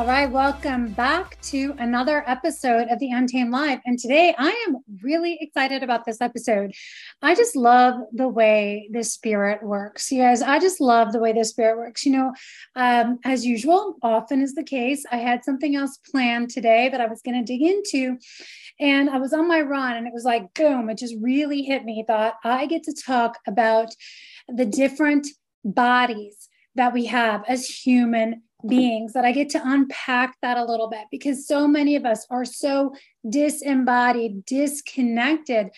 All right, welcome back to another episode of the Untamed Life. And today I am really excited about this episode. I just love the way the spirit works. You guys, I just love the way the spirit works. You know, um, as usual, often is the case, I had something else planned today that I was going to dig into. And I was on my run and it was like, boom, it just really hit me. Thought I get to talk about the different bodies that we have as human beings that I get to unpack that a little bit because so many of us are so disembodied, disconnected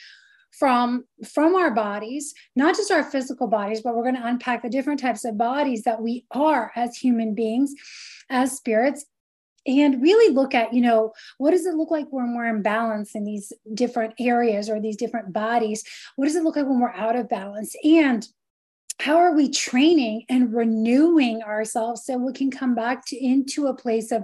from from our bodies not just our physical bodies but we're going to unpack the different types of bodies that we are as human beings as spirits and really look at you know what does it look like when we're in balance in these different areas or these different bodies? What does it look like when we're out of balance? And how are we training and renewing ourselves so we can come back to into a place of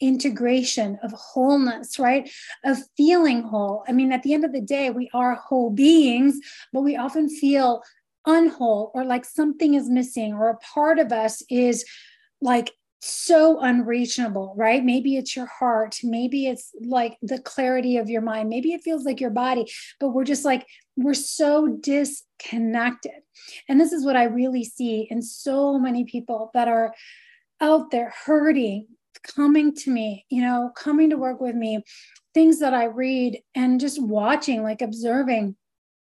integration of wholeness right? Of feeling whole. I mean at the end of the day we are whole beings but we often feel unwhole or like something is missing or a part of us is like so unreachable, right? Maybe it's your heart, maybe it's like the clarity of your mind, maybe it feels like your body, but we're just like, we're so disconnected. And this is what I really see in so many people that are out there hurting, coming to me, you know, coming to work with me, things that I read and just watching, like observing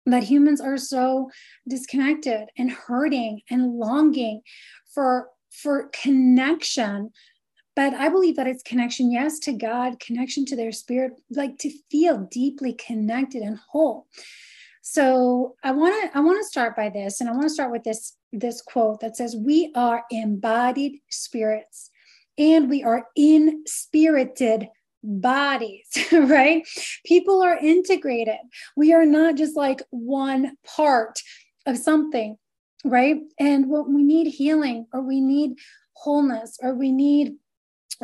that humans are so disconnected and hurting and longing for for connection but i believe that it's connection yes to god connection to their spirit like to feel deeply connected and whole so i want to i want to start by this and i want to start with this this quote that says we are embodied spirits and we are in spirited bodies, right? People are integrated. We are not just like one part of something right? And when we need healing or we need wholeness or we need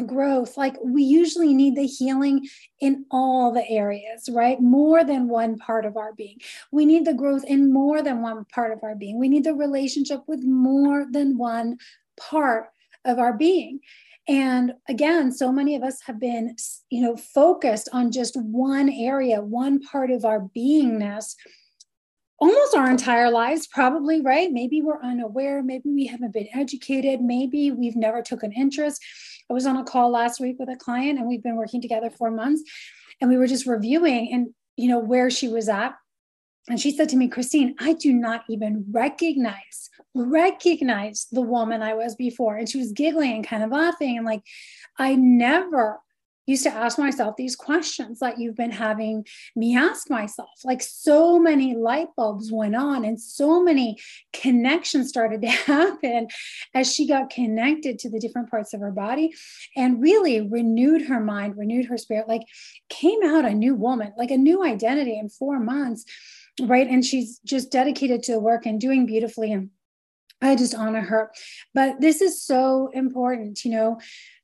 growth, like we usually need the healing in all the areas, right? More than one part of our being. We need the growth in more than one part of our being. We need the relationship with more than one part of our being. And again, so many of us have been, you know, focused on just one area, one part of our beingness almost our entire lives probably right? Maybe we're unaware maybe we haven't been educated maybe we've never took an interest. I was on a call last week with a client and we've been working together for months and we were just reviewing and you know where she was at. And she said to me christine i do not even recognize recognize the woman i was before. And she was giggling and kind of laughing and like i never used to ask myself these questions that you've been having me ask myself. Like so many light bulbs went on and so many connections started to happen as she got connected to the different parts of her body and really renewed her mind, renewed her spirit, like came out a new woman, like a new identity in four months. Right. And she's just dedicated to the work and doing beautifully. And I just honor her. But this is so important, you know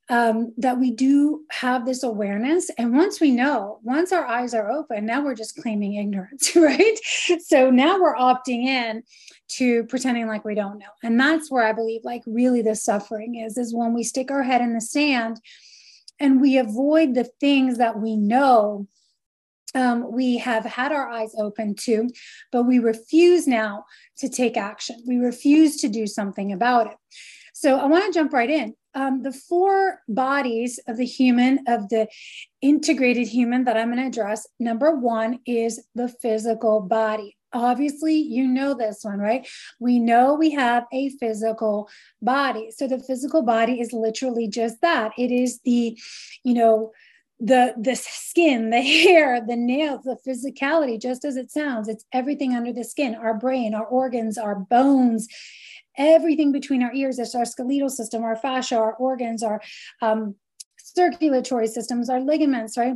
um, that we do have this awareness. And once we know, once our eyes are open, now we're just claiming ignorance, right? So now we're opting in to pretending like we don't know. And that's where I believe, like, really the suffering is, is when we stick our head in the sand and we avoid the things that we know um, we have had our eyes open to, but we refuse now to take action. We refuse to do something about it. So I want to jump right in. Um, the four bodies of the human, of the integrated human that I'm going to address. Number one is the physical body. Obviously, you know this one, right? We know we have a physical body. So the physical body is literally just that. It is the, you know, the the skin the hair the nails the physicality just as it sounds it's everything under the skin our brain our organs our bones everything between our ears it's our skeletal system our fascia our organs our um, circulatory systems our ligaments right?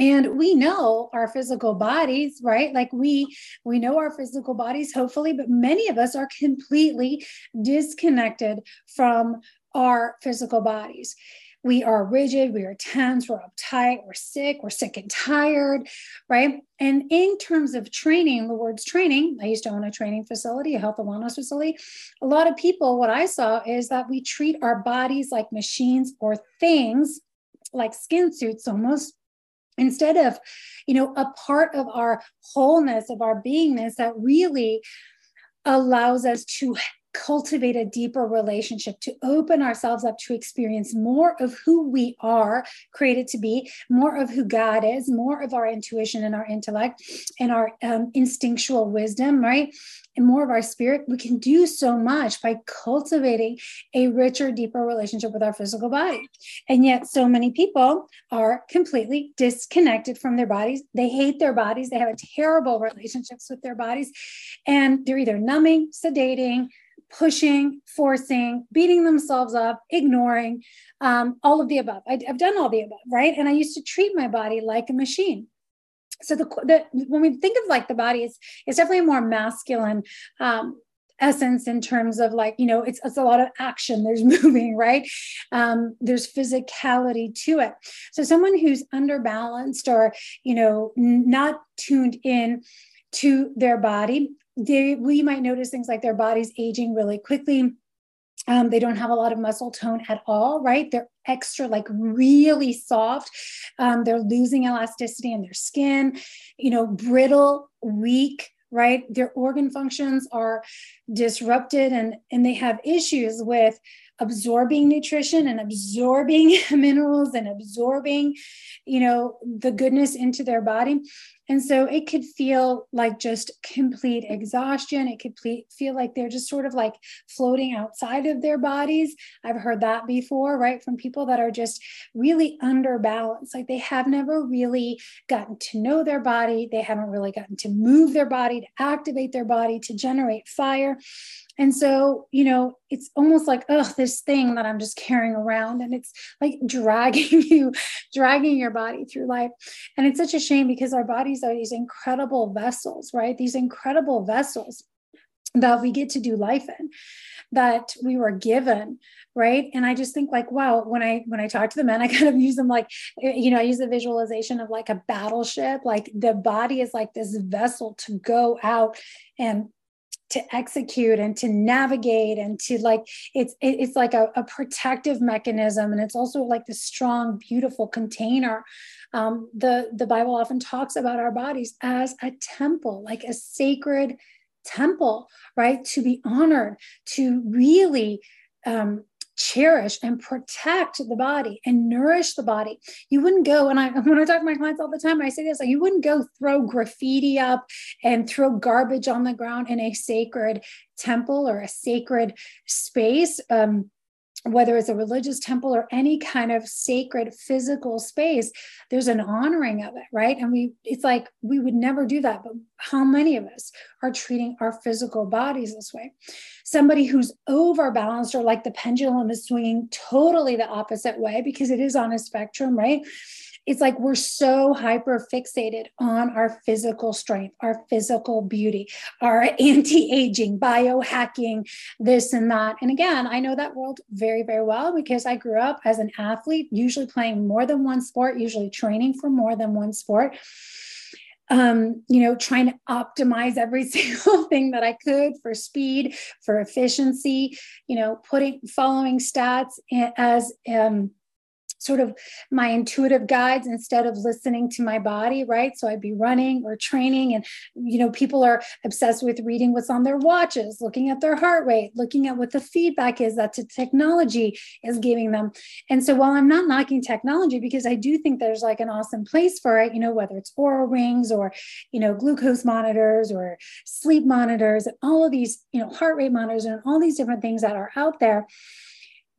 And we know our physical bodies right? Like we we know our physical bodies hopefully but many of us are completely disconnected from our physical bodies we are rigid, we are tense, we're uptight, we're sick, we're sick and tired, right? And in terms of training, the words training, I used to own a training facility, a health and wellness facility. A lot of people, what I saw is that we treat our bodies like machines or things, like skin suits almost instead of you know a part of our wholeness of our beingness that really allows us to cultivate a deeper relationship, to open ourselves up to experience more of who we are created to be, more of who God is, more of our intuition and our intellect and our um, instinctual wisdom, right? And more of our spirit, we can do so much by cultivating a richer, deeper relationship with our physical body. And yet, so many people are completely disconnected from their bodies. They hate their bodies, they have a terrible relationships with their bodies, and they're either numbing, sedating, pushing, forcing, beating themselves up, ignoring, um, all of the above. I, have done all the above, right? And I used to treat my body like a machine. So the, the when we think of like the body, it's it's definitely a more masculine um, essence in terms of like you know it's, it's a lot of action there's moving right um, there's physicality to it so someone who's underbalanced or you know not tuned in to their body they we might notice things like their body's aging really quickly um, they don't have a lot of muscle tone at all, right? They're extra, like really soft. Um, they're losing elasticity in their skin, you know, brittle, weak, right? Their organ functions are disrupted and, and they have issues with absorbing nutrition and absorbing minerals and absorbing, you know, the goodness into their body. And so it could feel like just complete exhaustion. It could feel like they're just sort of like floating outside of their bodies. I've heard that before, right? From people that are just really underbalanced. Like they have never really gotten to know their body. They haven't really gotten to move their body, to activate their body, to generate fire. And so, you know, it's almost like, oh, this thing that I'm just carrying around and it's like dragging you, dragging your body through life. And it's such a shame because our bodies are these incredible vessels, right? These incredible vessels that we get to do life in that we were given right and i just think like wow when i when i talk to the men i kind of use them like eh, you know i use the visualization of like a battleship like the body is like this vessel to go out and to execute and to navigate and to like it's it's like a, a protective mechanism. And it's also like the strong beautiful container. Um, the the bible often talks about our bodies as a temple like a sacred temple right? To be honored to really um, cherish and protect the body and nourish the body. You wouldn't go, and I when I talk to my clients all the time, I say this, like you wouldn't go throw graffiti up and throw garbage on the ground in a sacred temple or a sacred space. Um, whether it's a religious temple or any kind of sacred physical space there's an honoring of it right? And we it's like we would never do that but how many of us are treating our physical bodies this way? Somebody who's overbalanced or like the pendulum is swinging totally the opposite way because it is on a spectrum right it's like we're so hyper fixated on our physical strength, our physical beauty, our anti aging, biohacking, this and that. And again, I know that world very, very well because I grew up as an athlete, usually playing more than one sport, usually training for more than one sport. Um, you know, trying to optimize every single thing that I could for speed, for efficiency, you know, putting following stats as um, sort of my intuitive guides instead of listening to my body right? So i'd be running or training and you know people are obsessed with reading what's on their watches looking at their heart rate looking at what the feedback is that the technology is giving them. And so while i'm not knocking technology because i do think there's like an awesome place for it you know whether it's Oura rings or you know glucose monitors or sleep monitors and all of these you know heart rate monitors and all these different things that are out there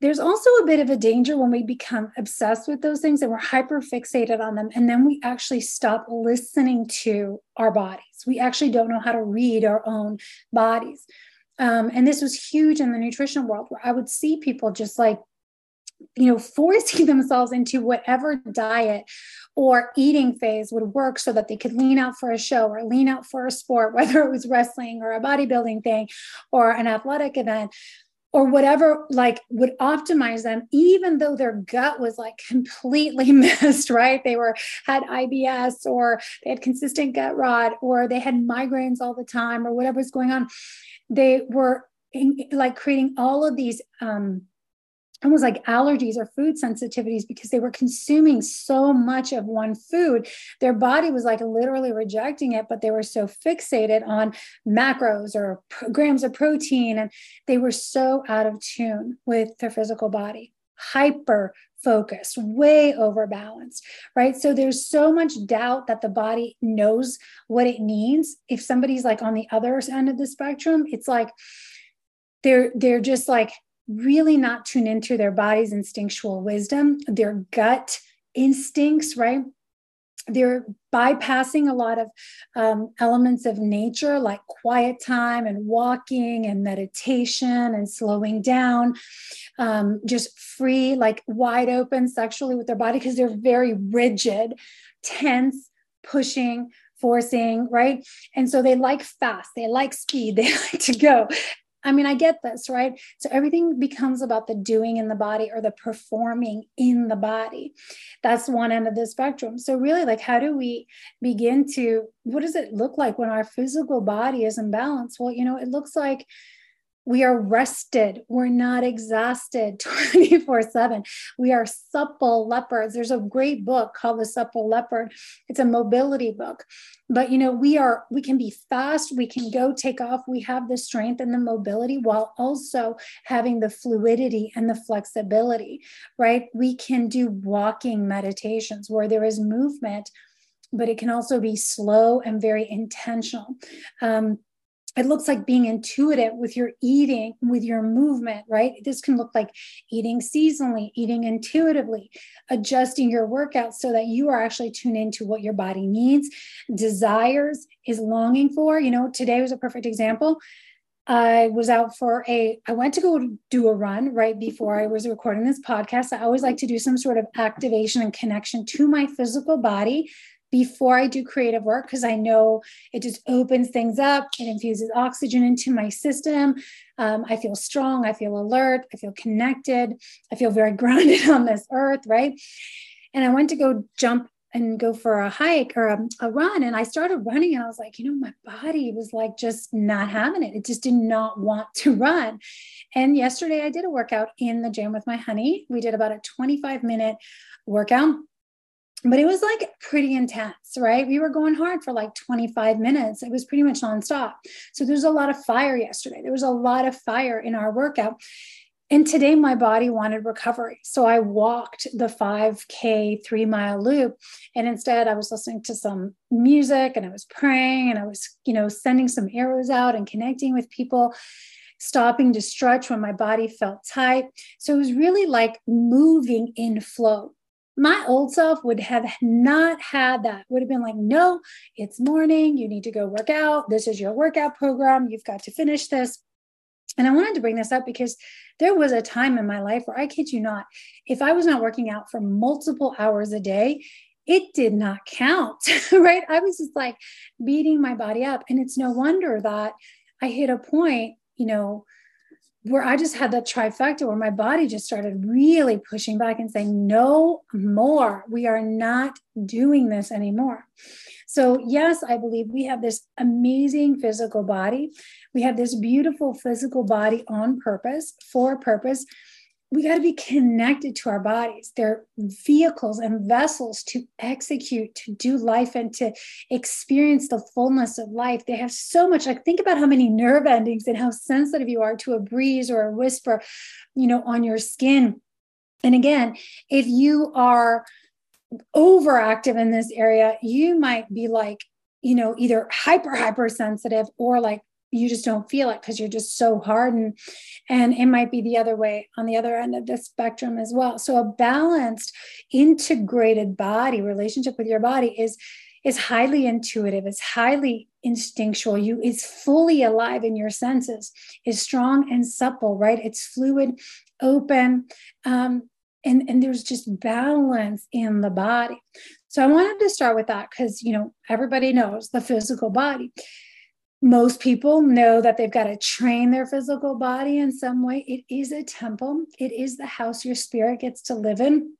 there's also a bit of a danger when we become obsessed with those things and we're hyper fixated on them. And then we actually stop listening to our bodies. We actually don't know how to read our own bodies. Um, and this was huge in the nutrition world where I would see people just like, you know, forcing themselves into whatever diet or eating phase would work so that they could lean out for a show or lean out for a sport, whether it was wrestling or a bodybuilding thing or an athletic event or whatever like would optimize them even though their gut was like completely missed right? They were had ibs or they had consistent gut rot or they had migraines all the time or whatever was going on. They were in, like creating all of these um almost like allergies or food sensitivities because they were consuming so much of one food. Their body was like literally rejecting it, but they were so fixated on macros or grams of protein. And they were so out of tune with their physical body, hyper focused, way overbalanced, right? So there's so much doubt that the body knows what it needs. If somebody's like on the other end of the spectrum, it's like, they're they're just like really not tune into their body's instinctual wisdom, their gut instincts, right? They're bypassing a lot of um, elements of nature like quiet time and walking and meditation and slowing down, um, just free, like wide open sexually with their body because they're very rigid, tense, pushing, forcing, right? And so they like fast, they like speed, they like to go. I mean, I get this, right? So everything becomes about the doing in the body or the performing in the body. That's one end of the spectrum. So, really, like, how do we begin to, what does it look like when our physical body is in balance? Well, you know, it looks like we are rested. We're not exhausted 24 7. We are supple leopards. There's a great book called The Supple Leopard. It's a mobility book. But you know, we are we can be fast, we can go take off, we have the strength and the mobility while also having the fluidity and the flexibility, right? We can do walking meditations where there is movement, but it can also be slow and very intentional. Um, it looks like being intuitive with your eating, with your movement, right? This can look like eating seasonally, eating intuitively, adjusting your workouts so that you are actually tuned into what your body needs, desires, is longing for. You know, today was a perfect example. I was out for a, I went to go do a run right before I was recording this podcast. I always like to do some sort of activation and connection to my physical body before I do creative work because I know it just opens things up. It infuses oxygen into my system. Um, I feel strong. I feel alert. I feel connected. I feel very grounded on this earth, right? And I went to go jump and go for a hike or a, a, run. And I started running and I was like, you know, my body was like just not having it. It just did not want to run. And yesterday I did a workout in the gym with my honey. We did about a 25 minute workout but it was like pretty intense, right? We were going hard for like 25 minutes. It was pretty much nonstop. So there's a lot of fire yesterday. There was a lot of fire in our workout. And today my body wanted recovery. So I walked the 5K three mile loop. And instead I was listening to some music and I was praying and I was, you know, sending some arrows out and connecting with people, stopping to stretch when my body felt tight. So it was really like moving in flow my old self would have not had that. Would have been like no it's morning. You need to go work out. This is your workout program. You've got to finish this. And i wanted to bring this up because there was a time in my life where i kid you not if i was not working out for multiple hours a day it did not count right? I was just like beating my body up. And it's no wonder that i hit a point you know where I just had that trifecta where my body just started really pushing back and saying, no more. We are not doing this anymore. So, yes, I believe we have this amazing physical body. We have this beautiful physical body on purpose, for purpose. We got to be connected to our bodies. They're vehicles and vessels to execute, to do life, and to experience the fullness of life. They have so much. Like, think about how many nerve endings and how sensitive you are to a breeze or a whisper, you know, on your skin. And again, if you are overactive in this area, you might be like, you know, either hyper, hypersensitive or like you just don't feel it because you're just so hardened. And it might be the other way on the other end of the spectrum as well. So a balanced, integrated body relationship with your body is is highly intuitive, is highly instinctual. You is fully alive in your senses, is strong and supple, right? It's fluid, open. Um, and, and there's just balance in the body. So I wanted to start with that because you know everybody knows the physical body most people know that they've got to train their physical body in some way. It is a temple, it is the house your spirit gets to live in.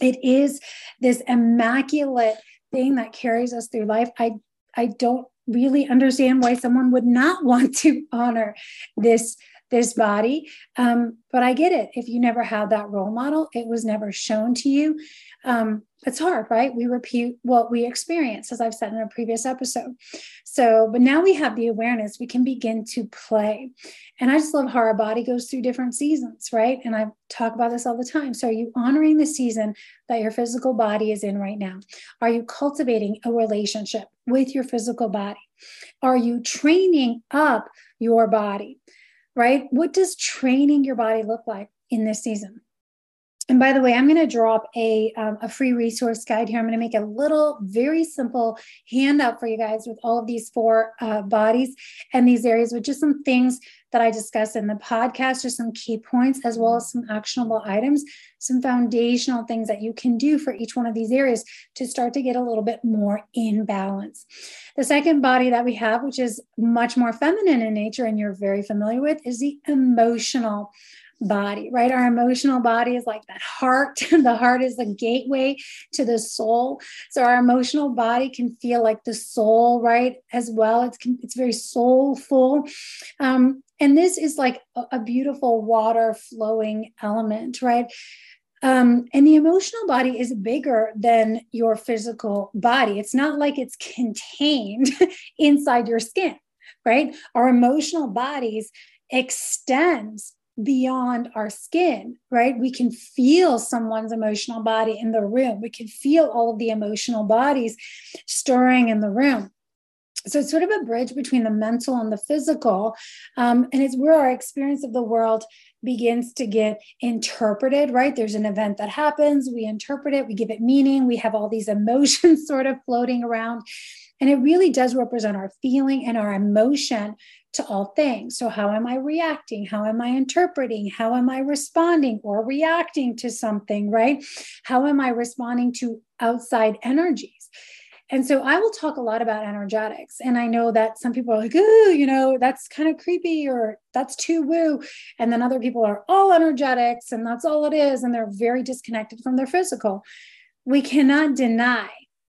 It is this immaculate thing that carries us through life. I, I don't really understand why someone would not want to honor this this body um, but i get it if you never had that role model it was never shown to you um, it's hard, right? We repeat what we experience, as I've said in a previous episode. So, but now we have the awareness, we can begin to play. And I just love how our body goes through different seasons, right? And I talk about this all the time. So, are you honoring the season that your physical body is in right now? Are you cultivating a relationship with your physical body? Are you training up your body, right? What does training your body look like in this season? And by the way, I'm going to drop a, um, a free resource guide here. I'm going to make a little, very simple handout for you guys with all of these four uh, bodies and these areas with just some things that I discussed in the podcast, just some key points, as well as some actionable items, some foundational things that you can do for each one of these areas to start to get a little bit more in balance. The second body that we have, which is much more feminine in nature and you're very familiar with, is the emotional body, right? Our emotional body is like that heart. the heart is the gateway to the soul. So our emotional body can feel like the soul, right? As well. It's it's very soulful. Um, and this is like a, a beautiful water flowing element, right? Um, and the emotional body is bigger than your physical body. It's not like it's contained inside your skin, right? Our emotional bodies extends beyond our skin, right? We can feel someone's emotional body in the room. We can feel all of the emotional bodies stirring in the room. So it's sort of a bridge between the mental and the physical. Um, and it's where our experience of the world begins to get interpreted, right? There's an event that happens, we interpret it, we give it meaning, we have all these emotions sort of floating around. And it really does represent our feeling and our emotion to all things. So, how am I reacting? How am I interpreting? How am I responding or reacting to something, right? How am I responding to outside energies? And so I will talk a lot about energetics. And I know that some people are like, oh, you know, that's kind of creepy or that's too woo. And then other people are all energetics and that's all it is. And they're very disconnected from their physical. We cannot deny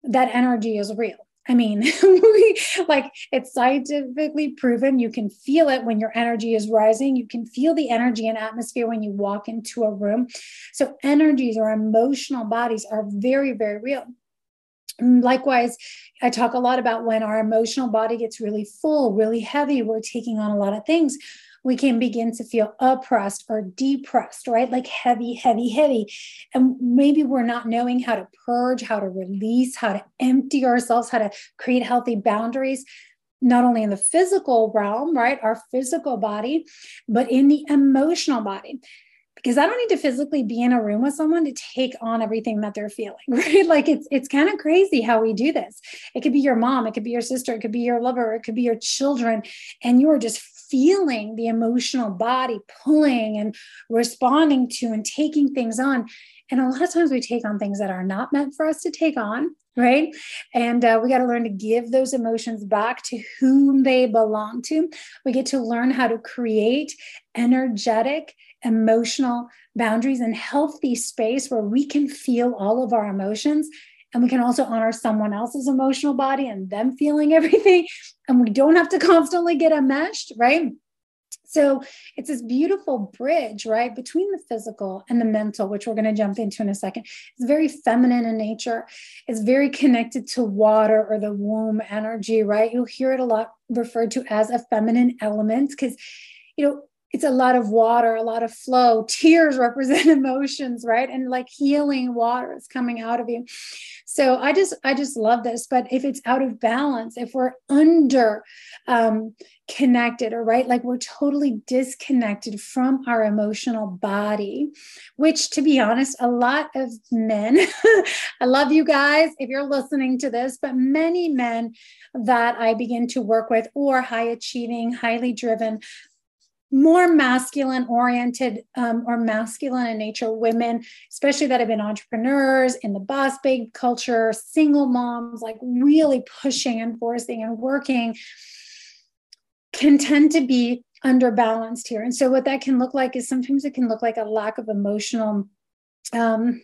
that energy is real. I mean, we, like it's scientifically proven. You can feel it when your energy is rising. You can feel the energy and atmosphere when you walk into a room. So, energies or emotional bodies are very, very real. Mm, likewise, I talk a lot about when our emotional body gets really full, really heavy, we're taking on a lot of things we can begin to feel oppressed or depressed, right? Like heavy, heavy, heavy. And maybe we're not knowing how to purge, how to release, how to empty ourselves, how to create healthy boundaries not only in the physical realm, right, our physical body, but in the emotional body. Because I don't need to physically be in a room with someone to take on everything that they're feeling, right? Like it's it's kind of crazy how we do this. It could be your mom, it could be your sister, it could be your lover, it could be your children, and you are just feeling the emotional body pulling and responding to and taking things on. And a lot of times we take on things that are not meant for us to take on, right? And uh, we got to learn to give those emotions back to whom they belong to. We get to learn how to create energetic, emotional boundaries and healthy space where we can feel all of our emotions and we can also honor someone else's emotional body and them feeling everything. And we don't have to constantly get enmeshed, right? So it's this beautiful bridge, right, between the physical and the mental, which we're going to jump into in a second. It's very feminine in nature. It's very connected to water or the womb energy, right? You'll hear it a lot referred to as a feminine element because, you know, it's a lot of water, a lot of flow. Tears represent emotions, right? And like healing water is coming out of you. So I just, I just love this. But if it's out of balance, if we're under um, connected or right, like we're totally disconnected from our emotional body, which to be honest, a lot of men, I love you guys if you're listening to this, but many men that I begin to work with or high achieving, highly driven, more masculine oriented um, or masculine in nature women, especially that have been entrepreneurs in the boss babe culture, single moms, like really pushing and forcing and working, can tend to be underbalanced here. And so, what that can look like is sometimes it can look like a lack of emotional. Um,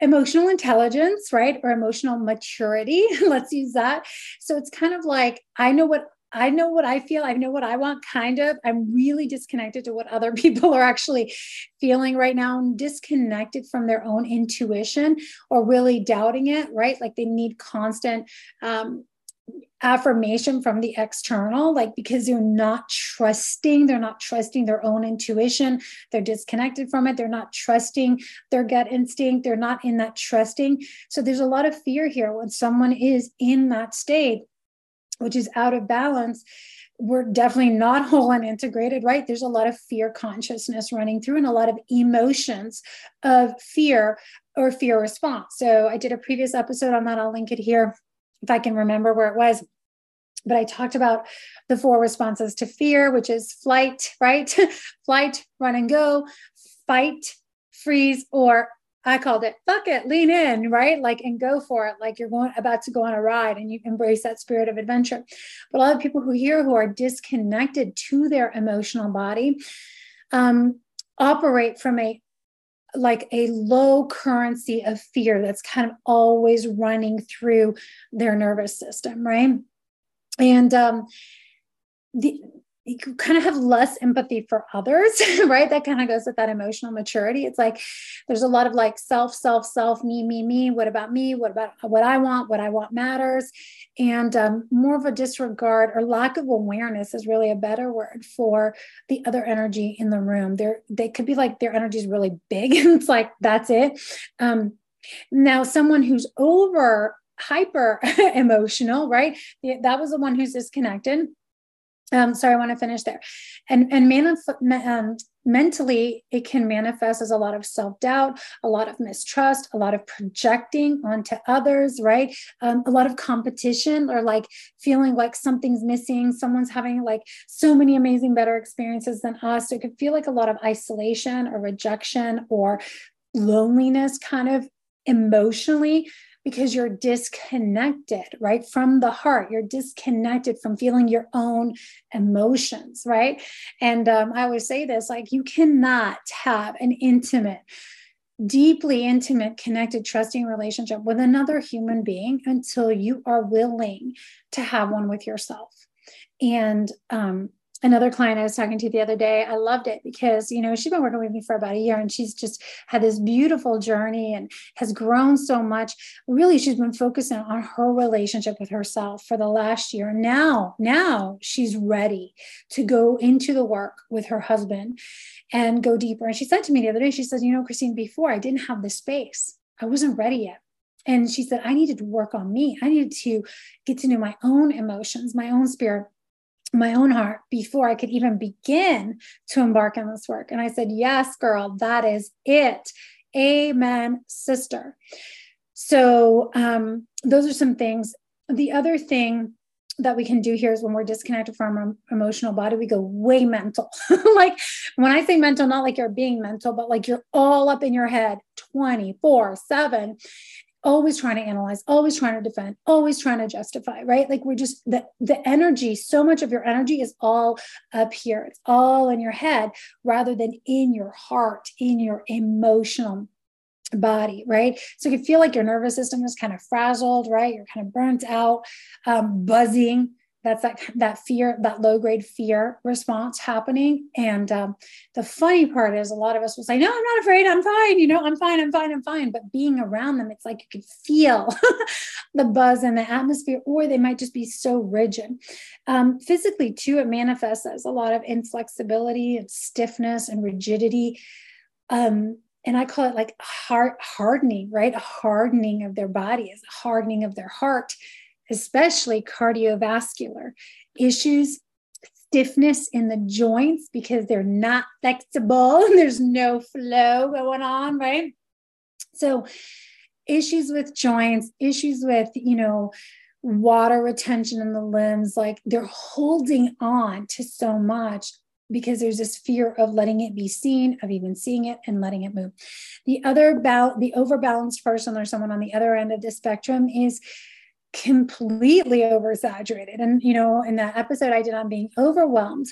emotional intelligence, right? Or emotional maturity. Let's use that. So it's kind of like, I know what I know what I feel. I know what I want, kind of. I'm really disconnected to what other people are actually feeling right now, I'm disconnected from their own intuition or really doubting it, right? Like they need constant um, affirmation from the external, like because they're not trusting, they're not trusting their own intuition, they're disconnected from it, they're not trusting their gut instinct, they're not in that trusting. So there's a lot of fear here when someone is in that state which is out of balance, we're definitely not whole and integrated, right? There's a lot of fear consciousness running through and a lot of emotions of fear or fear response. So I did a previous episode on that. I'll link it here if I can remember where it was. But I talked about the four responses to fear, which is flight, right? flight, run and go, fight, freeze, or I called it fuck it, lean in, right? Like and go for it, like you're going about to go on a ride and you embrace that spirit of adventure. But a lot of people who hear who are disconnected to their emotional body um, operate from a like a low currency of fear that's kind of always running through their nervous system, right? And um, the you kind of have less empathy for others, right? That kind of goes with that emotional maturity. It's like there's a lot of like self, self, self, me, me, me. What about me? What about what I want? What I want matters. And um, more of a disregard or lack of awareness is really a better word for the other energy in the room. They're, they could be like their energy is really big. And it's like, that's it. Um, now, someone who's over hyper emotional, right? That was the one who's disconnected um, sorry, I want to finish there. And and manif- um, mentally, it can manifest as a lot of self doubt, a lot of mistrust, a lot of projecting onto others, right? Um, a lot of competition, or like feeling like something's missing. Someone's having like so many amazing, better experiences than us. So it could feel like a lot of isolation or rejection or loneliness, kind of emotionally because you're disconnected, right? From the heart. You're disconnected from feeling your own emotions, right? And um, I always say this like, you cannot have an intimate, deeply intimate, connected, trusting relationship with another human being until you are willing to have one with yourself. And um, another client I was talking to the other day, I loved it because, you know, she's been working with me for about a year and she's just had this beautiful journey and has grown so much. Really, she's been focusing on her relationship with herself for the last year. Now, now she's ready to go into the work with her husband and go deeper. And she said to me the other day, she said, you know, Christine, before I didn't have the space. I wasn't ready yet. And she said, I needed to work on me. I needed to get to know my own emotions, my own spirit my own heart before I could even begin to embark on this work. And I said, Yes, girl, that is it. Amen, sister. So, um, those are some things. The other thing that we can do here is when we're disconnected from our emotional body, we go way mental. like when I say mental, not like you're being mental, but like you're all up in your head 24 7 always trying to analyze always trying to defend always trying to justify right? Like we're just the the energy so much of your energy is all up here. It's all in your head rather than in your heart in your emotional body right? So you feel like your nervous system is kind of frazzled right? You're kind of burnt out um, buzzing that's that that fear that low grade fear response happening. And um, the funny part is a lot of us will say no i'm not afraid. I'm fine. You know i'm fine. I'm fine. I'm fine. But being around them it's like you can feel the buzz in the atmosphere or they might just be so rigid. Um, physically too it manifests as a lot of inflexibility and stiffness and rigidity. Um, and I call it like heart hardening, right? A hardening of their bodies, a hardening of their heart, especially cardiovascular issues, stiffness in the joints because they're not flexible and there's no flow going on, right? So, issues with joints, issues with, you know, water retention in the limbs, like they're holding on to so much because there's this fear of letting it be seen, of even seeing it and letting it move. The other bal- the overbalanced person or someone on the other end of the spectrum is completely oversaturated. And you know, in that episode I did on being overwhelmed,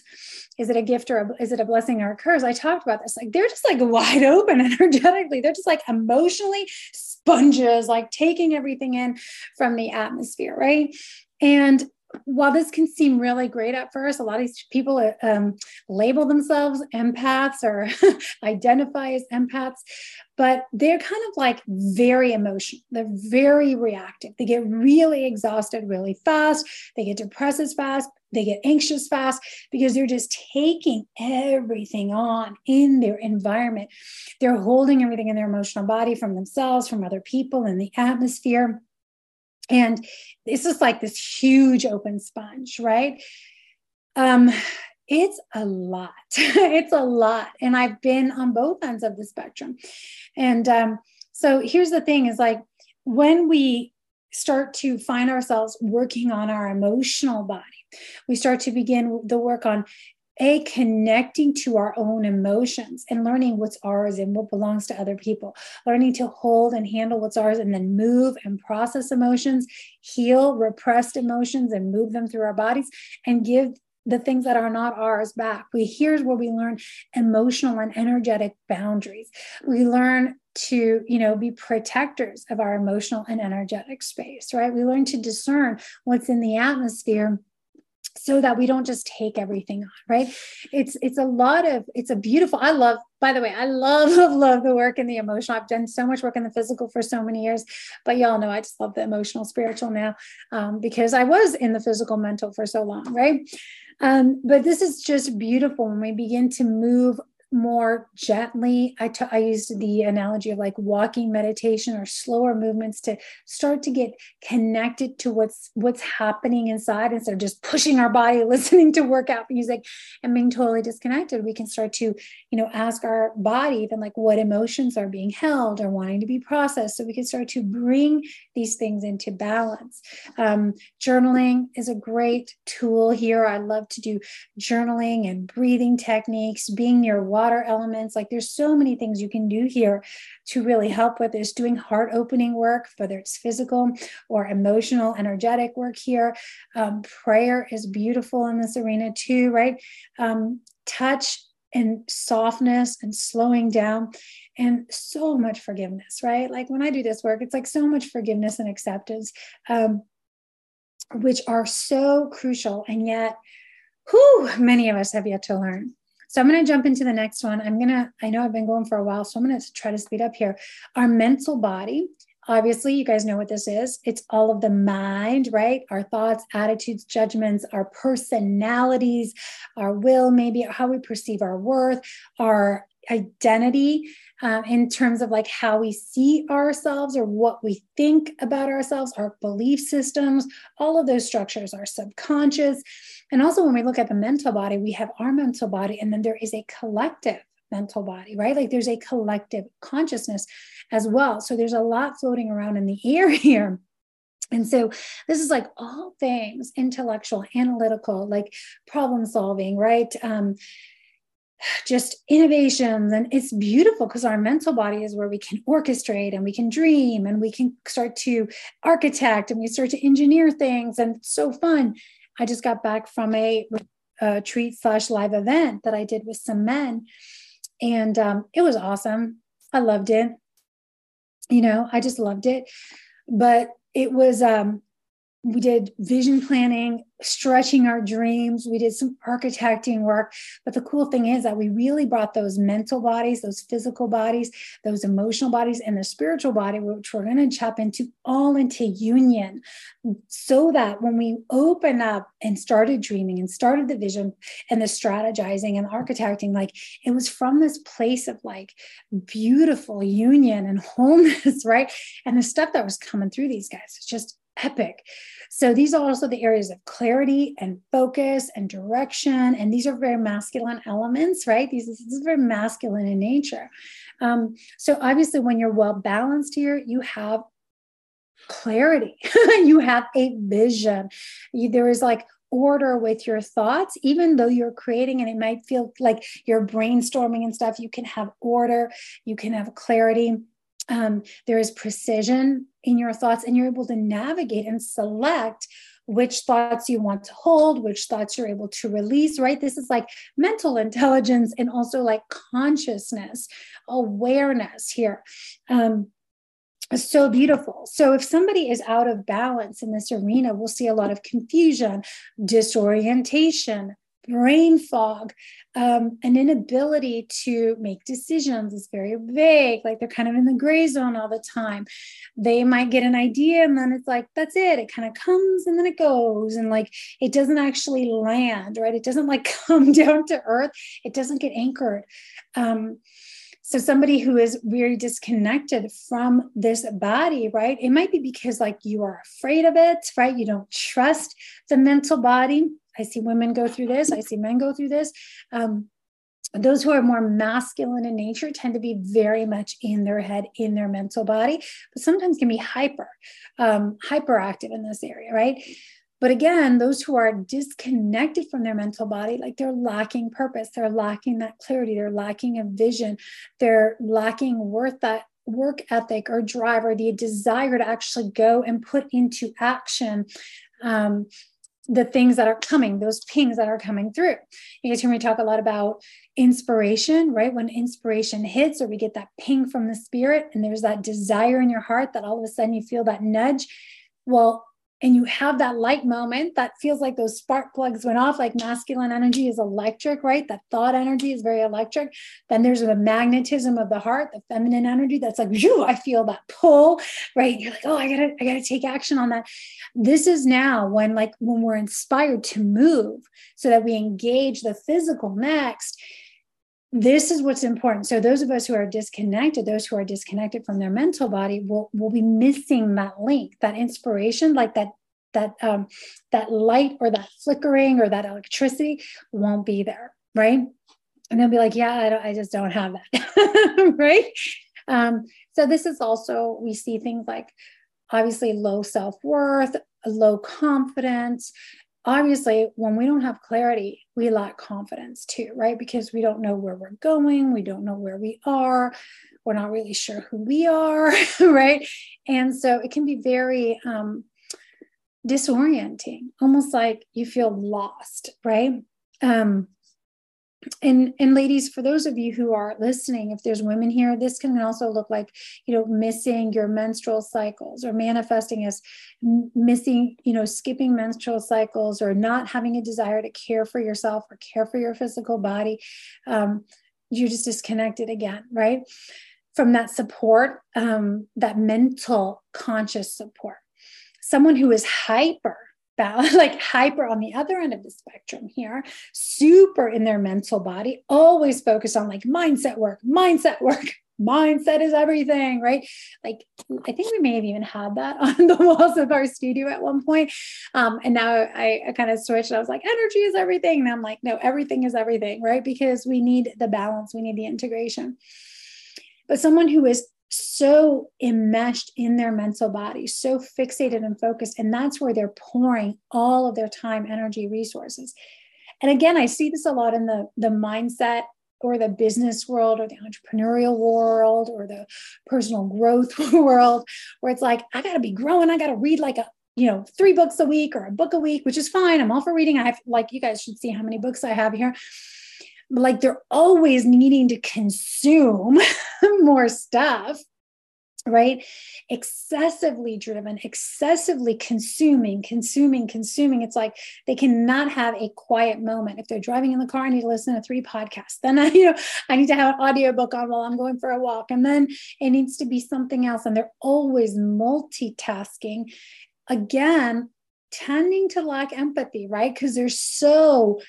is it a gift or a, is it a blessing or a curse? I talked about this. Like they're just like wide open energetically. They're just like emotionally sponges, like taking everything in from the atmosphere, right? And while this can seem really great at first, a lot of these people um, label themselves empaths or identify as empaths, but they're kind of like very emotional. They're very reactive. They get really exhausted really fast. They get depressed as fast. They get anxious fast because they're just taking everything on in their environment. They're holding everything in their emotional body from themselves, from other people, in the atmosphere and it's just like this huge open sponge right? Um it's a lot. It's a lot. And i've been on both ends of the spectrum. And um so here's the thing is like when we start to find ourselves working on our emotional body we start to begin the work on a connecting to our own emotions and learning what's ours and what belongs to other people. Learning to hold and handle what's ours and then move and process emotions heal repressed emotions and move them through our bodies and give the things that are not ours back. We here's where we learn emotional and energetic boundaries. We learn to you know be protectors of our emotional and energetic space right? We learn to discern what's in the atmosphere so that we don't just take everything on right? It's it's a lot of it's a beautiful i love by the way i love love love the work in the emotional i've done so much work in the physical for so many years but y'all know i just love the emotional spiritual now um, because i was in the physical mental for so long right? Um, but this is just beautiful when we begin to move more gently. I, t- I used the analogy of like walking meditation or slower movements to start to get connected to what's what's happening inside instead of just pushing our body, listening to workout music and being totally disconnected. We can start to, you know, ask our body even like what emotions are being held or wanting to be processed. So we can start to bring these things into balance. Um, journaling is a great tool here. I love to do journaling and breathing techniques, being near water water elements. Like there's so many things you can do here to really help with this. Doing heart opening work, whether it's physical or emotional, energetic work here. Um, prayer is beautiful in this arena too, right? Um, touch and softness and slowing down and so much forgiveness, right? Like when I do this work, it's like so much forgiveness and acceptance, um, which are so crucial. And yet, who many of us have yet to learn. So I'm going to jump into the next one. I'm going to, I know I've been going for a while, so I'm going to try to speed up here. Our mental body. Obviously, you guys know what this is. It's all of the mind, right? Our thoughts, attitudes, judgments, our personalities, our will, maybe how we perceive our worth, our identity um, in terms of like how we see ourselves or what we think about ourselves, our belief systems, all of those structures are subconscious. And also, when we look at the mental body, we have our mental body, and then there is a collective mental body, right? Like there's a collective consciousness as well. So there's a lot floating around in the air here. And so this is like all things intellectual, analytical, like problem solving, right? Um, just innovations and it's beautiful because our mental body is where we can orchestrate and we can dream and we can start to architect and we start to engineer things and it's so fun i just got back from a, a treat slash live event that i did with some men. And um, it was awesome. I loved it. You know i just loved it. But it was um we did vision planning, stretching our dreams. We did some architecting work. But the cool thing is that we really brought those mental bodies, those physical bodies, those emotional bodies, and the spiritual body, which we're going to chop into, all into union. So that when we open up and started dreaming and started the vision and the strategizing and architecting, like it was from this place of like beautiful union and wholeness, right? And the stuff that was coming through these guys is just epic. So these are also the areas of clarity and focus and direction. And these are very masculine elements, right? These this is very masculine in nature. Um, so obviously, when you're well balanced here, you have clarity. you have a vision. You, there is like order with your thoughts, even though you're creating and it might feel like you're brainstorming and stuff, you can have order, you can have clarity um, there is precision in your thoughts and you're able to navigate and select which thoughts you want to hold, which thoughts you're able to release, right? This is like mental intelligence and also like consciousness, awareness here. Um, so beautiful. So, if somebody is out of balance in this arena, we'll see a lot of confusion, disorientation, brain fog, um, an inability to make decisions is very vague, like they're kind of in the gray zone all the time. They might get an idea and then it's like, that's it. It kind of comes and then it goes. And like it doesn't actually land, right? It doesn't like come down to earth, it doesn't get anchored. Um, so somebody who is very disconnected from this body right it might be because like you are afraid of it right you don't trust the mental body I see women go through this. I see men go through this. Um, those who are more masculine in nature tend to be very much in their head, in their mental body, but sometimes can be hyper, um, hyperactive in this area, right? But again, those who are disconnected from their mental body, like they're lacking purpose, they're lacking that clarity, they're lacking a vision, they're lacking worth that work ethic or drive or the desire to actually go and put into action um, the things that are coming, those pings that are coming through. You guys hear me talk a lot about inspiration, right? When inspiration hits, or we get that ping from the spirit, and there's that desire in your heart that all of a sudden you feel that nudge. Well, and you have that light moment that feels like those spark plugs went off like masculine energy is electric right? That thought energy is very electric. Then there's the magnetism of the heart the feminine energy that's like you i feel that pull right? You're like oh i gotta i gotta take action on that. This is now when like when we're inspired to move so that we engage the physical next this is what's important. So those of us who are disconnected, those who are disconnected from their mental body, will will be missing that link, that inspiration, like that that um, that light or that flickering or that electricity won't be there, right? And they'll be like, "Yeah, I, don't, I just don't have that," right? Um, so this is also we see things like obviously low self worth, low confidence, obviously when we don't have clarity we lack confidence too right? Because we don't know where we're going we don't know where we are we're not really sure who we are right? And so it can be very um, disorienting almost like you feel lost right? Um, and and ladies for those of you who are listening if there's women here this can also look like you know missing your menstrual cycles or manifesting as missing you know skipping menstrual cycles or not having a desire to care for yourself or care for your physical body um, you're just disconnected again right? From that support um, that mental conscious support. Someone who is hyper like hyper on the other end of the spectrum here, super in their mental body, always focused on like mindset work, mindset work. Mindset is everything, right? Like, I think we may have even had that on the walls of our studio at one point. Um, and now I, I kind of switched. I was like, energy is everything. And I'm like, no, everything is everything, right? Because we need the balance, we need the integration. But someone who is so enmeshed in their mental body, so fixated and focused. And that's where they're pouring all of their time, energy, resources. And again, I see this a lot in the, the mindset or the business world or the entrepreneurial world or the personal growth world, where it's like, I got to be growing. I got to read like a, you know, three books a week or a book a week, which is fine. I'm all for reading. I have, like, you guys should see how many books I have here like they're always needing to consume more stuff right? Excessively driven, excessively consuming, consuming, consuming. It's like they cannot have a quiet moment. If they're driving in the car, I need to listen to three podcasts. Then I, you know, I need to have an audiobook on while I'm going for a walk. And then it needs to be something else. And they're always multitasking. Again, tending to lack empathy, right? Because they're so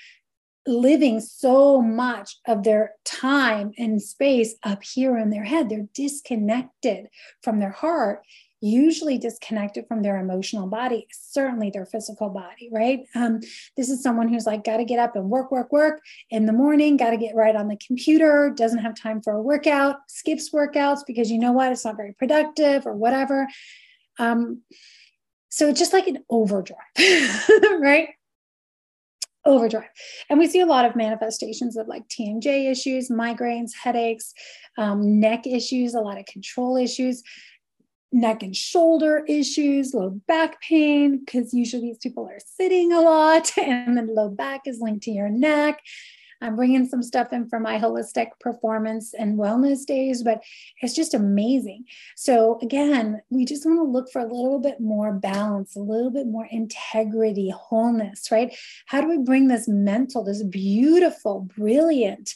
living so much of their time and space up here in their head. They're disconnected from their heart, usually disconnected from their emotional body, certainly their physical body, right? Um, this is someone who's like, got to get up and work, work, work in the morning, got to get right on the computer, doesn't have time for a workout, skips workouts because you know what? It's not very productive or whatever. Um, so it's just like an overdrive, right? Overdrive. And we see a lot of manifestations of like TMJ issues, migraines, headaches, um, neck issues, a lot of control issues, neck and shoulder issues, low back pain, because usually these people are sitting a lot, and then low back is linked to your neck. I'm bringing some stuff in for my holistic performance and wellness days, but it's just amazing. So, again, we just want to look for a little bit more balance, a little bit more integrity, wholeness, right? How do we bring this mental, this beautiful, brilliant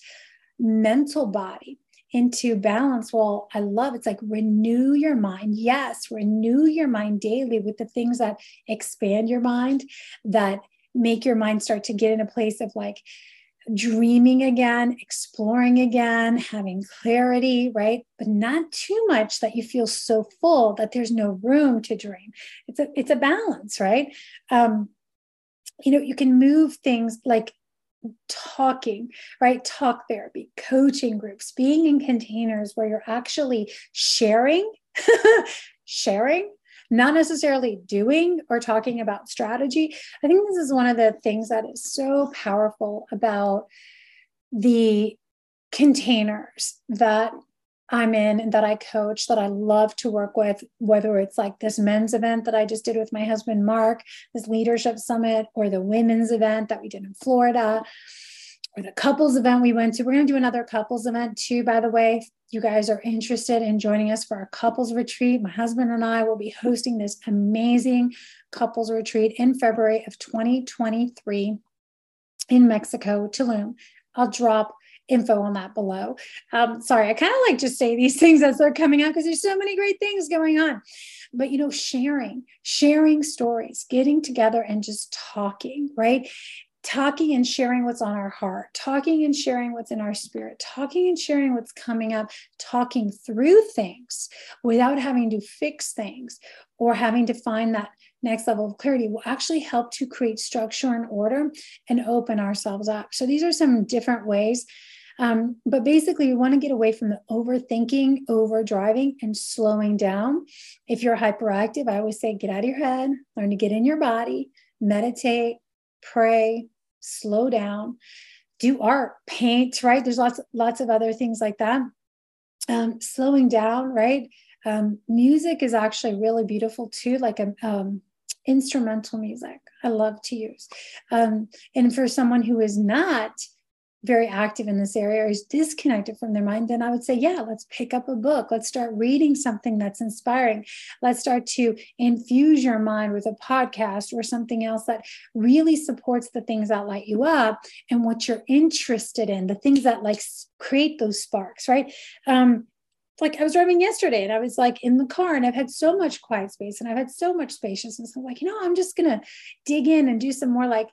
mental body? into balance. Well, I love it's like renew your mind. Yes, renew your mind daily with the things that expand your mind, that make your mind start to get in a place of like dreaming again, exploring again, having clarity, right? But not too much that you feel so full that there's no room to dream. It's a it's a balance, right? Um, you know, you can move things like talking, right? Talk therapy, coaching groups, being in containers where you're actually sharing, sharing not necessarily doing or talking about strategy. I think this is one of the things that is so powerful about the containers that I'm in and that I coach that I love to work with, whether it's like this men's event that I just did with my husband, Mark, this leadership summit, or the women's event that we did in Florida, or the couples event we went to. We're going to do another couples event too, by the way, you guys are interested in joining us for our couples retreat, my husband and I will be hosting this amazing couples retreat in February of 2023 in Mexico, Tulum. I'll drop info on that below. Um, sorry, I kind of like just say these things as they're coming out because there's so many great things going on. But you know, sharing, sharing stories, getting together and just talking, right? Talking and sharing what's on our heart, talking and sharing what's in our spirit, talking and sharing what's coming up, talking through things without having to fix things or having to find that next level of clarity will actually help to create structure and order and open ourselves up. So these are some different ways. Um, but basically, we want to get away from the overthinking, overdriving, and slowing down. If you're hyperactive, I always say get out of your head, learn to get in your body, meditate, pray, slow down, do art, paint, right? There's lots, lots of other things like that. Um, slowing down, right? Um, music is actually really beautiful too, like a, um, instrumental music. I love to use. Um, and for someone who is not very active in this area or is disconnected from their mind, then I would say, yeah, let's pick up a book. Let's start reading something that's inspiring. Let's start to infuse your mind with a podcast or something else that really supports the things that light you up and what you're interested in, the things that like create those sparks, right? Um, like I was driving yesterday and I was like in the car and I've had so much quiet space and I've had so much spaciousness. I'm like, you know, I'm just gonna dig in and do some more like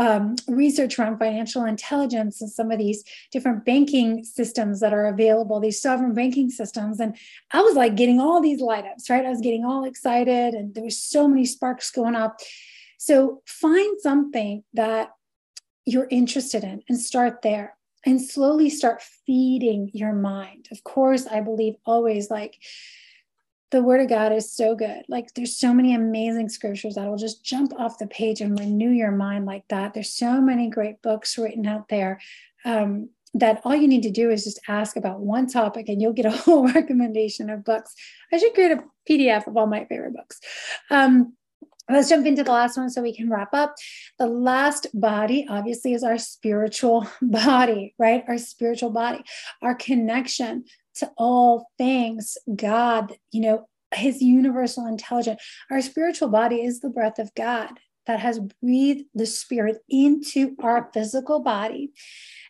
um, research around financial intelligence and some of these different banking systems that are available, these sovereign banking systems. And I was like getting all these light ups, right? I was getting all excited and there was so many sparks going up. So find something that you're interested in and start there and slowly start feeding your mind. Of course, I believe always like the word of God is so good. Like there's so many amazing scriptures that will just jump off the page and renew your mind like that. There's so many great books written out there. Um, that all you need to do is just ask about one topic and you'll get a whole recommendation of books. I should create a PDF of all my favorite books. Um, let's jump into the last one so we can wrap up. The last body, obviously, is our spiritual body, right? Our spiritual body, our connection to all things God, you know, his universal intelligence. Our spiritual body is the breath of God that has breathed the spirit into our physical body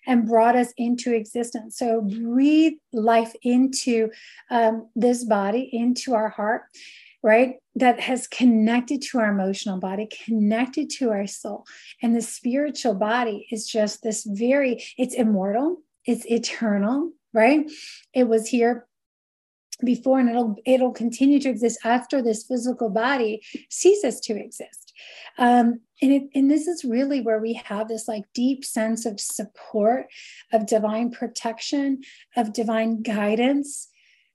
and brought us into existence. So breathe life into um, this body, into our heart, right? That has connected to our emotional body, connected to our soul. And the spiritual body is just this very, it's immortal, it's eternal, right? It was here before and it'll it'll continue to exist after this physical body ceases to exist um, and it, and this is really where we have this like deep sense of support of divine protection of divine guidance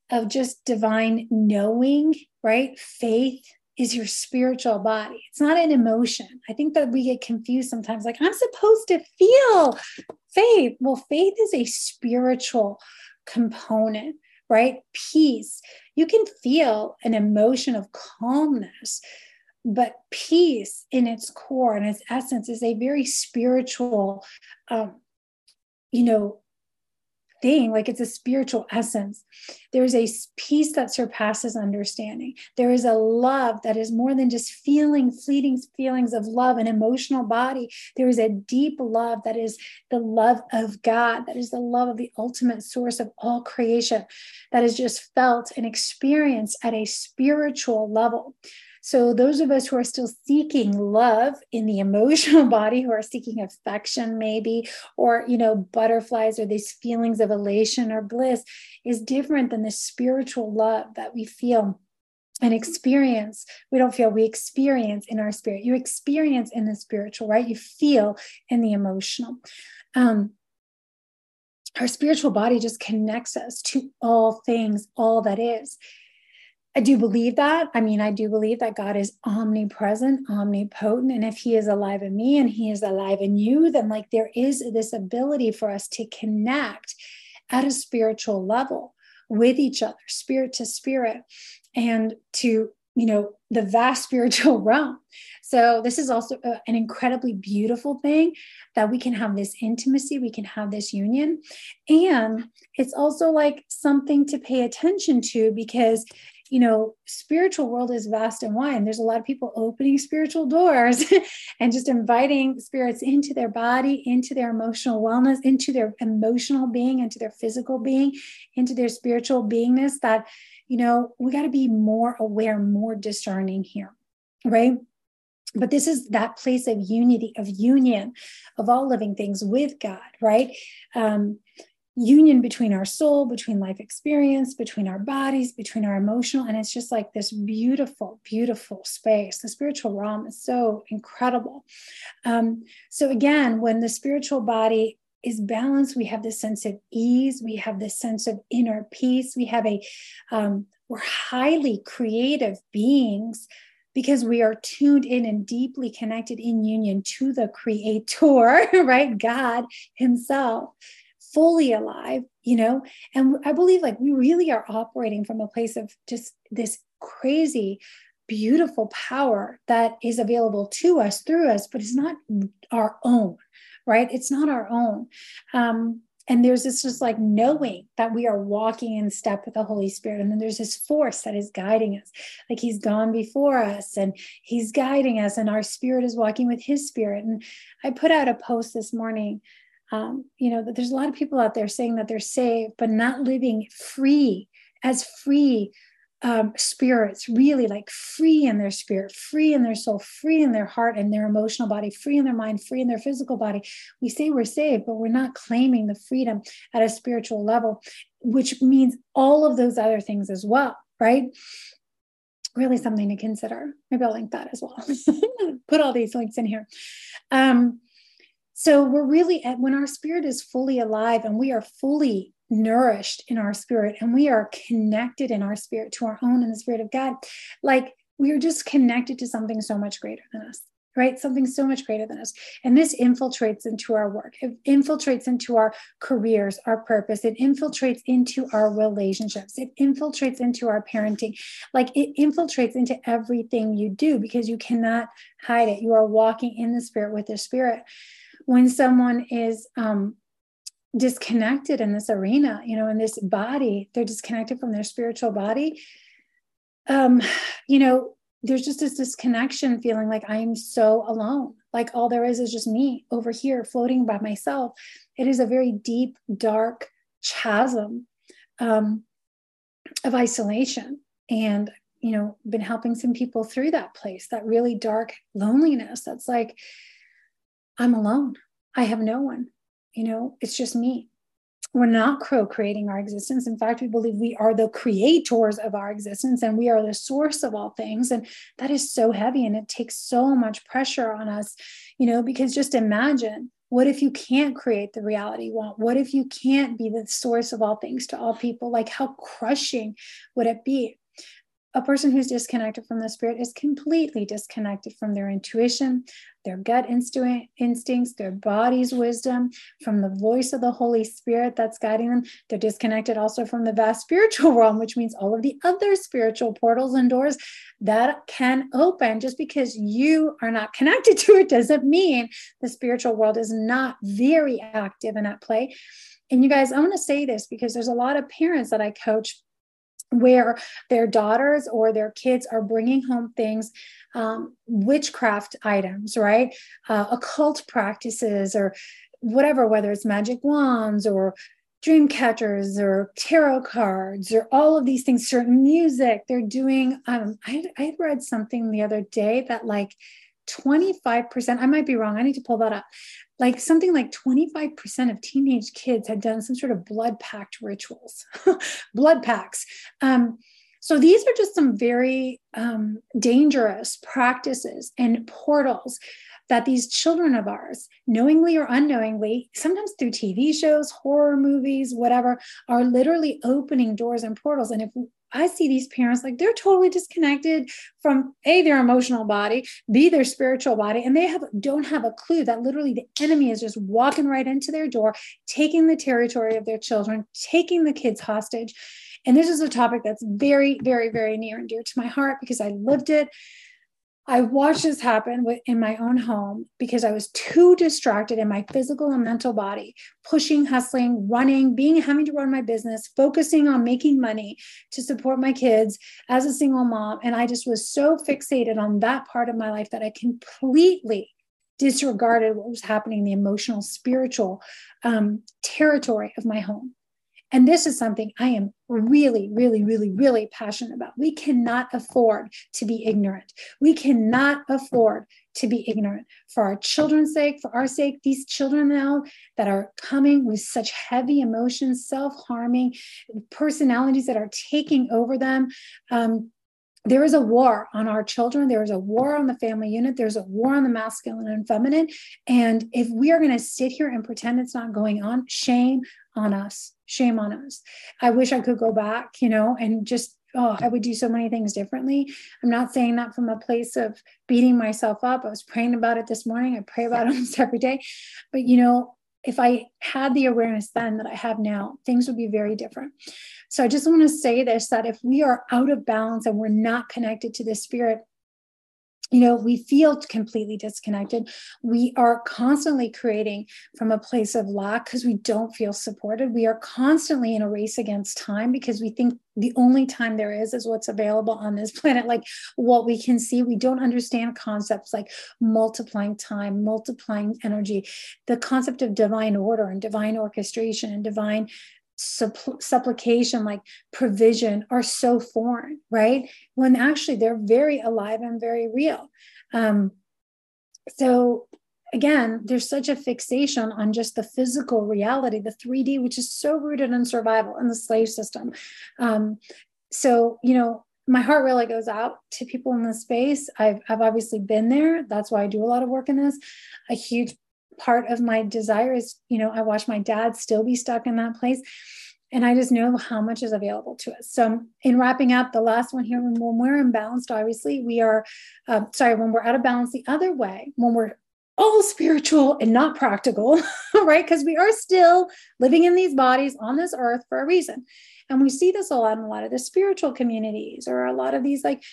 of just divine knowing right faith is your spiritual body it's not an emotion i think that we get confused sometimes like i'm supposed to feel faith well faith is a spiritual component right? Peace. You can feel an emotion of calmness, but peace in its core and its essence is a very spiritual, um, you know, thing like it's a spiritual essence. There's a peace that surpasses understanding. There is a love that is more than just feeling fleeting feelings of love and emotional body. There is a deep love that is the love of god that is the love of the ultimate source of all creation that is just felt and experienced at a spiritual level so, those of us who are still seeking love in the emotional body, who are seeking affection, maybe, or, you know, butterflies or these feelings of elation or bliss, is different than the spiritual love that we feel and experience. We don't feel, we experience in our spirit. You experience in the spiritual, right? You feel in the emotional. Um, our spiritual body just connects us to all things, all that is. I do believe that. I mean, I do believe that God is omnipresent, omnipotent. And if He is alive in me and He is alive in you, then like there is this ability for us to connect at a spiritual level with each other, spirit to spirit, and to, you know, the vast spiritual realm. So, this is also a, an incredibly beautiful thing that we can have this intimacy, we can have this union. And it's also like something to pay attention to because you know, spiritual world is vast and wide. And there's a lot of people opening spiritual doors and just inviting spirits into their body, into their emotional wellness, into their emotional being, into their physical being, into their spiritual beingness. That, you know, we got to be more aware, more discerning here, right? But this is that place of unity, of union of all living things with God, right? Um, union between our soul, between life experience, between our bodies, between our emotional. And it's just like this beautiful, beautiful space. The spiritual realm is so incredible. Um, so, again, when the spiritual body is balanced, we have this sense of ease, we have this sense of inner peace, we have a, um, we're highly creative beings because we are tuned in and deeply connected in union to the creator, right? God Himself fully alive, you know? And I believe like we really are operating from a place of just this crazy, beautiful power that is available to us through us, but it's not our own, right? It's not our own. Um, and there's this just like knowing that we are walking in step with the Holy Spirit. And then there's this force that is guiding us. Like he's gone before us and he's guiding us, and our spirit is walking with his spirit. And I put out a post this morning um, you know, there's a lot of people out there saying that they're saved, but not living free as free um, spirits, really like free in their spirit, free in their soul, free in their heart and their emotional body, free in their mind, free in their physical body. We say we're saved, but we're not claiming the freedom at a spiritual level, which means all of those other things as well, right? Really something to consider. Maybe I'll link that as well. Put all these links in here. Um, so we're really at when our spirit is fully alive and we are fully nourished in our spirit and we are connected in our spirit to our own and the spirit of God, like we are just connected to something so much greater than us right? Something so much greater than us. And this infiltrates into our work, it infiltrates into our careers, our purpose, it infiltrates into our relationships, it infiltrates into our parenting. Like it infiltrates into everything you do because you cannot hide it. You are walking in the spirit with the spirit when someone is um, disconnected in this arena, you know, in this body, they're disconnected from their spiritual body. Um, you know, there's just this disconnection feeling like I'm so alone. Like all there is is just me over here floating by myself. It is a very deep, dark chasm um, of isolation. And, you know, been helping some people through that place, that really dark loneliness. That's like, I'm alone. I have no one. You know, it's just me. We're not co creating our existence. In fact, we believe we are the creators of our existence and we are the source of all things. And that is so heavy and it takes so much pressure on us, you know, because just imagine what if you can't create the reality you want? What if you can't be the source of all things to all people? Like, how crushing would it be? a person who's disconnected from the spirit is completely disconnected from their intuition, their gut instincts, their body's wisdom, from the voice of the Holy Spirit that's guiding them. They're disconnected also from the vast spiritual realm, which means all of the other spiritual portals and doors that can open. Just because you are not connected to it doesn't mean the spiritual world is not very active and at play. And you guys, I want to say this because there's a lot of parents that I coach where their daughters or their kids are bringing home things um, witchcraft items right? Uh, occult practices or whatever whether it's magic wands or dream catchers or tarot cards or all of these things certain music. They're doing um, I, I read something the other day that like 25% i might be wrong i need to pull that up like something like 25% of teenage kids had done some sort of blood pact rituals, blood packs. Um, so these are just some very um, dangerous practices and portals that these children of ours, knowingly or unknowingly, sometimes through TV shows, horror movies, whatever, are literally opening doors and portals. And if I see these parents like they're totally disconnected from a their emotional body, b their spiritual body, and they have don't have a clue that literally the enemy is just walking right into their door, taking the territory of their children, taking the kids hostage. And this is a topic that's very, very, very near and dear to my heart because I lived it. I watched this happen in my own home because I was too distracted in my physical and mental body, pushing, hustling, running, being having to run my business, focusing on making money to support my kids as a single mom. And I just was so fixated on that part of my life that I completely disregarded what was happening in the emotional, spiritual um, territory of my home. And this is something I am really, really, really, really passionate about. We cannot afford to be ignorant. We cannot afford to be ignorant for our children's sake, for our sake. These children now that are coming with such heavy emotions, self harming personalities that are taking over them. Um, there is a war on our children. There is a war on the family unit. There's a war on the masculine and feminine. And if we are going to sit here and pretend it's not going on, shame on us. Shame on us. I wish I could go back, you know, and just, oh, I would do so many things differently. I'm not saying that from a place of beating myself up. I was praying about it this morning. I pray about it almost every day. But, you know, if I had the awareness then that I have now, things would be very different. So I just want to say this that if we are out of balance and we're not connected to the spirit, you know, we feel completely disconnected. We are constantly creating from a place of lack because we don't feel supported. We are constantly in a race against time because we think the only time there is is what's available on this planet. Like what we can see, we don't understand concepts like multiplying time, multiplying energy, the concept of divine order and divine orchestration and divine suppl- supplication like provision are so foreign right? When actually they're very alive and very real. Um, so again there's such a fixation on just the physical reality the 3d which is so rooted in survival in the slave system. Um, so you know my heart really goes out to people in this space. I've, I've obviously been there. That's why i do a lot of work in this. A huge part of my desire is, you know, I watch my dad still be stuck in that place. And I just know how much is available to us. So, in wrapping up, the last one here, when, we're imbalanced, obviously, we are, uh, sorry, when we're out of balance the other way, when we're all spiritual and not practical, right? Because we are still living in these bodies on this earth for a reason. And we see this a lot in a lot of the spiritual communities or a lot of these like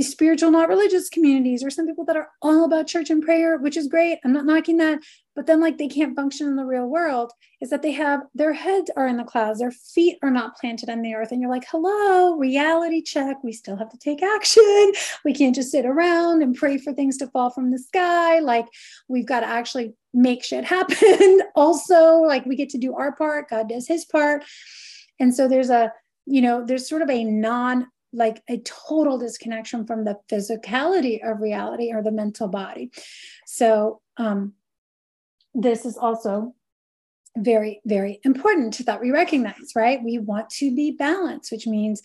spiritual, not religious communities, or some people that are all about church and prayer, which is great. I'm not knocking that. but then like they can't function in the real world is that they have their heads are in the clouds their feet are not planted on the earth. And you're like hello reality check. We still have to take action. We can't just sit around and pray for things to fall from the sky. Like we've got to actually make shit happen. Also like we get to do our part. God does his part. And so there's a you know there's sort of a non like a total disconnection from the physicality of reality or the mental body so um this is also very, very important that we recognize, right? We want to be balanced, which means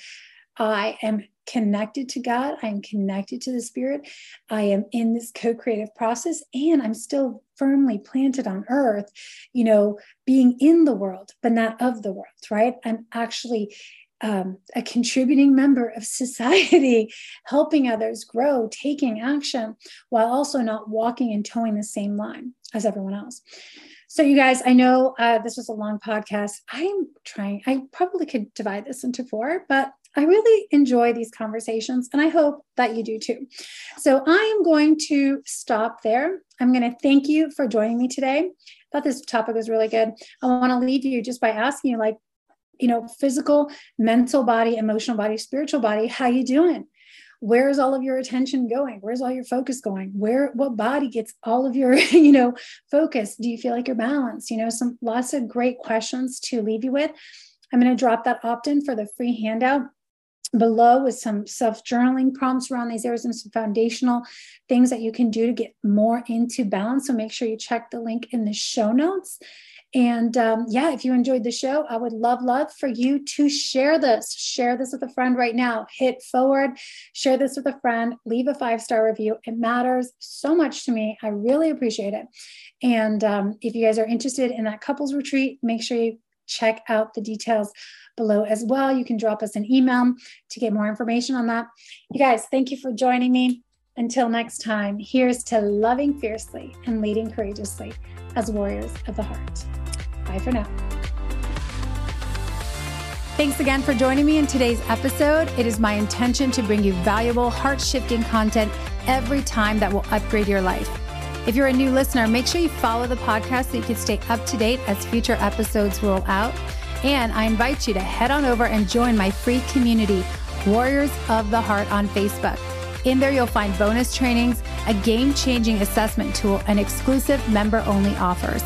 I am connected to God, I am connected to the Spirit, I am in this co creative process, and I'm still firmly planted on earth, you know, being in the world, but not of the world, right? I'm actually um, a contributing member of society, helping others grow, taking action, while also not walking and toeing the same line as everyone else. So, you guys, I know uh, this was a long podcast. I'm trying, I probably could divide this into four, but I really enjoy these conversations and I hope that you do too. So, I am going to stop there. I'm going to thank you for joining me today. I thought this topic was really good. I want to leave you just by asking you, like, you know, physical, mental body, emotional body, spiritual body, how you doing? where's all of your attention going? Where's all your focus going? Where what body gets all of your you know focus? Do you feel like you're balanced? You know some lots of great questions to leave you with. I'm going to drop that opt-in for the free handout below with some self journaling prompts around these areas and some foundational things that you can do to get more into balance. So make sure you check the link in the show notes and um, yeah, if you enjoyed the show, I would love, love for you to share this. Share this with a friend right now. Hit forward, share this with a friend, leave a five star review. It matters so much to me. I really appreciate it. And um, if you guys are interested in that couples retreat, make sure you check out the details below as well. You can drop us an email to get more information on that. You guys, thank you for joining me. Until next time, here's to loving fiercely and leading courageously as warriors of the heart. Bye for now. Thanks again for joining me in today's episode. It is my intention to bring you valuable, heart shifting content every time that will upgrade your life. If you're a new listener, make sure you follow the podcast so you can stay up to date as future episodes roll out. And I invite you to head on over and join my free community, Warriors of the Heart, on Facebook. In there, you'll find bonus trainings, a game changing assessment tool, and exclusive member only offers.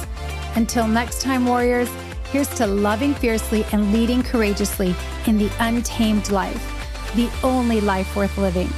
Until next time, warriors, here's to loving fiercely and leading courageously in the untamed life, the only life worth living.